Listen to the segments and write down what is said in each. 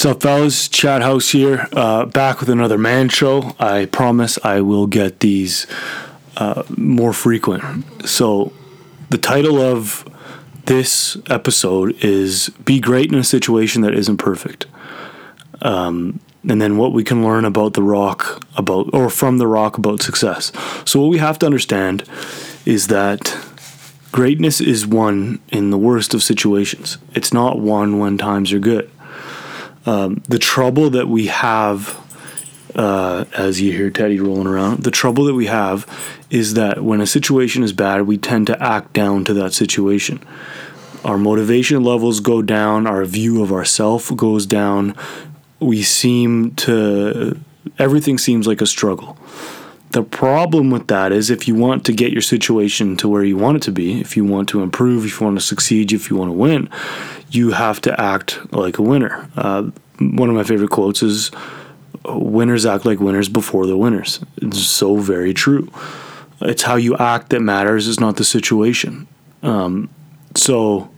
Up, fellas? Chad Howse here, uh, back with another man show. I promise I will get these uh, more frequent. So, the title of this episode is Be Great in a Situation That Isn't Perfect. Um, and then what we can learn about The Rock, about, or from The Rock about success. So, what we have to understand is that greatness is won in the worst of situations, it's not won when times are good um, the trouble that we have uh, as you hear Teddy rolling around, the trouble that we have is that when a situation is bad, we tend to act down to that situation. Our motivation levels go down, our view of ourself goes down. We seem to, everything seems like a struggle. The problem with that is if you want to get your situation to where you want it to be, if you want to improve, if you want to succeed, if you want to win, you have to act like a winner. Uh, one of my favorite quotes is winners act like winners before they're winners. It's so very true. It's how you act that matters, it's not the situation. Um, so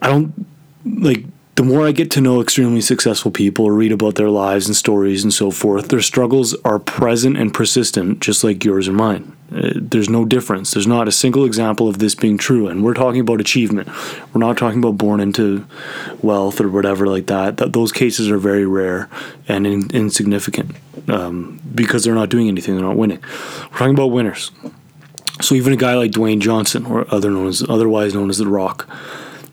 I don't like the more I get to know extremely successful people or read about their lives and stories and so forth, their struggles are present and persistent, just like yours or mine. Uh, there's no difference. There's not a single example of this being true. And we're talking about achievement. We're not talking about born into wealth or whatever like that. that those cases are very rare and in, insignificant um, because they're not doing anything. They're not winning. We're talking about winners. So even a guy like Dwayne Johnson, or other known as, otherwise known as The Rock,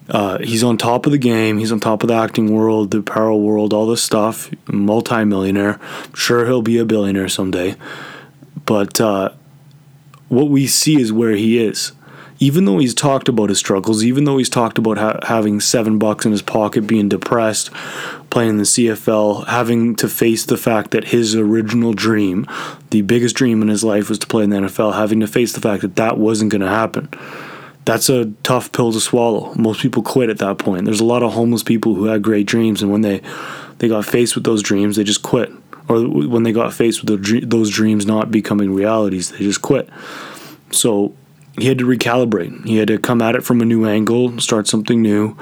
uh, he's on top of the game. He's on top of the acting world, the apparel world, all this stuff. Multi-millionaire. Sure, he'll be a billionaire someday. But uh, what we see is where he is. Even though he's talked about his struggles, even though he's talked about ha- having seven bucks in his pocket, being depressed, playing in the CFL, having to face the fact that his original dream, the biggest dream in his life, was to play in the NFL, having to face the fact that that wasn't going to happen that's a tough pill to swallow. Most people quit at that point. There's a lot of homeless people who had great dreams, and when they they got faced with those dreams, they just quit. Or when they got faced with those dreams not becoming realities, they just quit. So he had to recalibrate. He had to come at it from a new angle, start something new.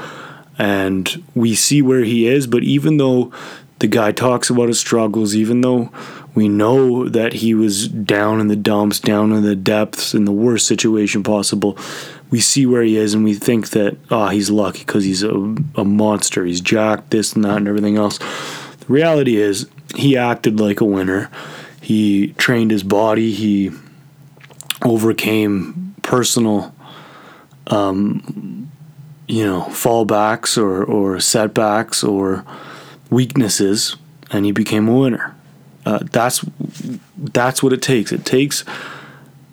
And we see where he is, but even though the guy talks about his struggles, even though we know that he was down in the dumps, down in the depths, in the worst situation possible, we see where he is and we think that oh he's lucky because he's a, a monster. He's jacked this and that and everything else. The reality is he acted like a winner. He trained his body. He overcame personal um, you know fallbacks or, or setbacks or weaknesses and he became a winner. Uh, that's that's what it takes. It takes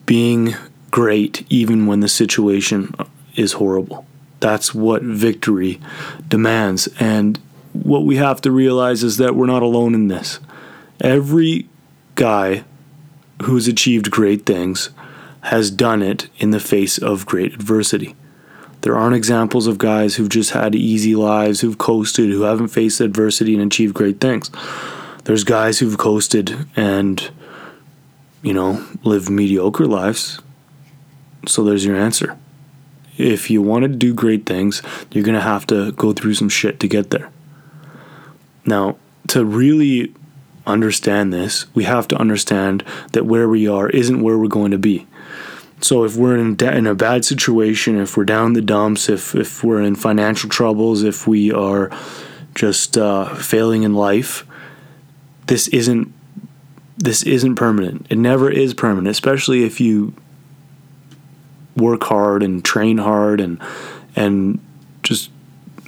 being great even when the situation is horrible. That's what victory demands. And what we have to realize is that we're not alone in this. Every guy who's achieved great things has done it in the face of great adversity. There aren't examples of guys who've just had easy lives, who've coasted, who haven't faced adversity and achieved great things. There's guys who've coasted and, you know, lived mediocre lives so there's your answer. If you want to do great things, you're going to have to go through some shit to get there. Now, to really understand this, we have to understand that where we are isn't where we're going to be. So if we're in, in a bad situation, if we're down the dumps, if if we're in financial troubles, if we are just uh, failing in life, this isn't this isn't permanent. It never is permanent, especially if you work hard and train hard and and just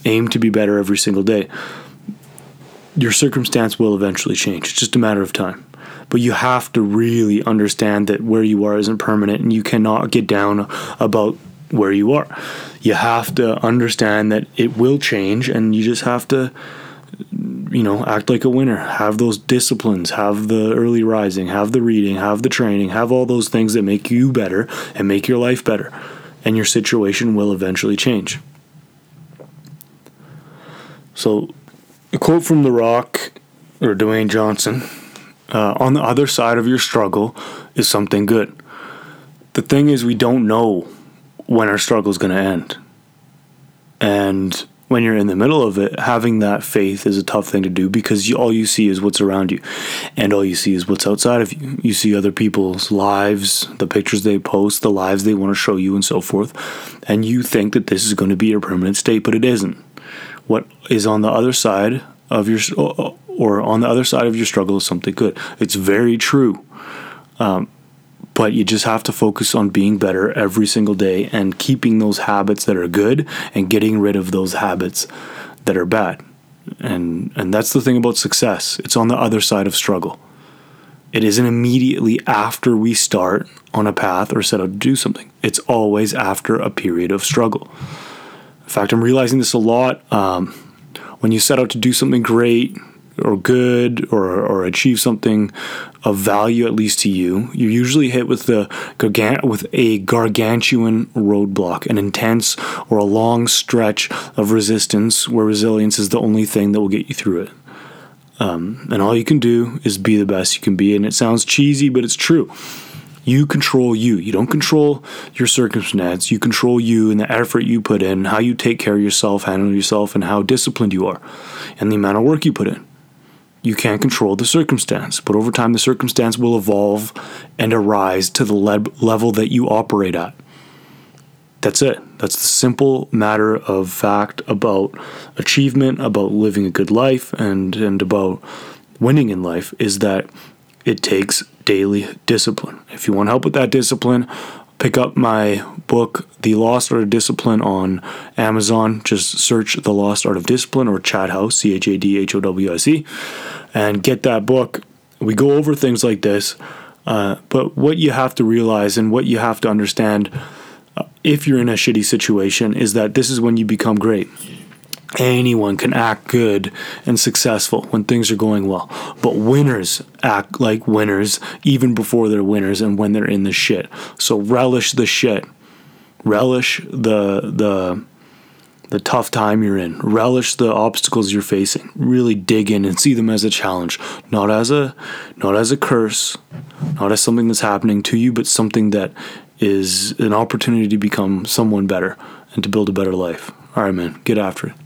aim to be better every single day, your circumstance will eventually change. It's just a matter of time. But you have to really understand that where you are isn't permanent and you cannot get down about where you are. You have to understand that it will change and you just have to you know, act like a winner. Have those disciplines, have the early rising, have the reading, have the training, have all those things that make you better and make your life better. And your situation will eventually change. So, a quote from The Rock or Dwayne Johnson uh, on the other side of your struggle is something good. The thing is, we don't know when our struggle is going to end. And when you're in the middle of it, having that faith is a tough thing to do because you, all you see is what's around you, and all you see is what's outside of you. You see other people's lives, the pictures they post, the lives they want to show you, and so forth, and you think that this is going to be your permanent state, but it isn't. What is on the other side of your or on the other side of your struggle is something good. It's very true. Um, but you just have to focus on being better every single day and keeping those habits that are good and getting rid of those habits that are bad. And and that's the thing about success. It's on the other side of struggle. It isn't immediately after we start on a path or set out to do something. It's always after a period of struggle. In fact, I'm realizing this a lot. Um, when you set out to do something great, or good or, or achieve something of value at least to you you're usually hit with the with a gargantuan roadblock an intense or a long stretch of resistance where resilience is the only thing that will get you through it um, and all you can do is be the best you can be and it sounds cheesy but it's true you control you. You don't control your circumstance. You control you and the effort you put in, how you take care of yourself, handle yourself, and how disciplined you are, and the amount of work you put in you can't control the circumstance, but over time, the circumstance will evolve and arise to the le- level that you operate at. That's it. That's the simple matter of fact about achievement, about living a good life, and, and about winning in life is that it takes daily discipline. If you want help with that discipline, pick up my book, The Lost Art of Discipline, on Amazon. Just search The Lost Art of Discipline or Chad Howse, C H A D H O W S E, and get that book. We go over things like this, uh, but what you have to realize and what you have to understand uh, if you're in a shitty situation is that this is when you become great anyone can act good and successful when things are going well. But winners act like winners even before they're winners and when they're in the shit. So relish the shit. Relish the the the tough time you're in. Relish the obstacles you're facing. Really dig in and see them as a challenge, not as a not as a curse, not as something that's happening to you, but something that is an opportunity to become someone better and to build a better life. All right, man, get after it.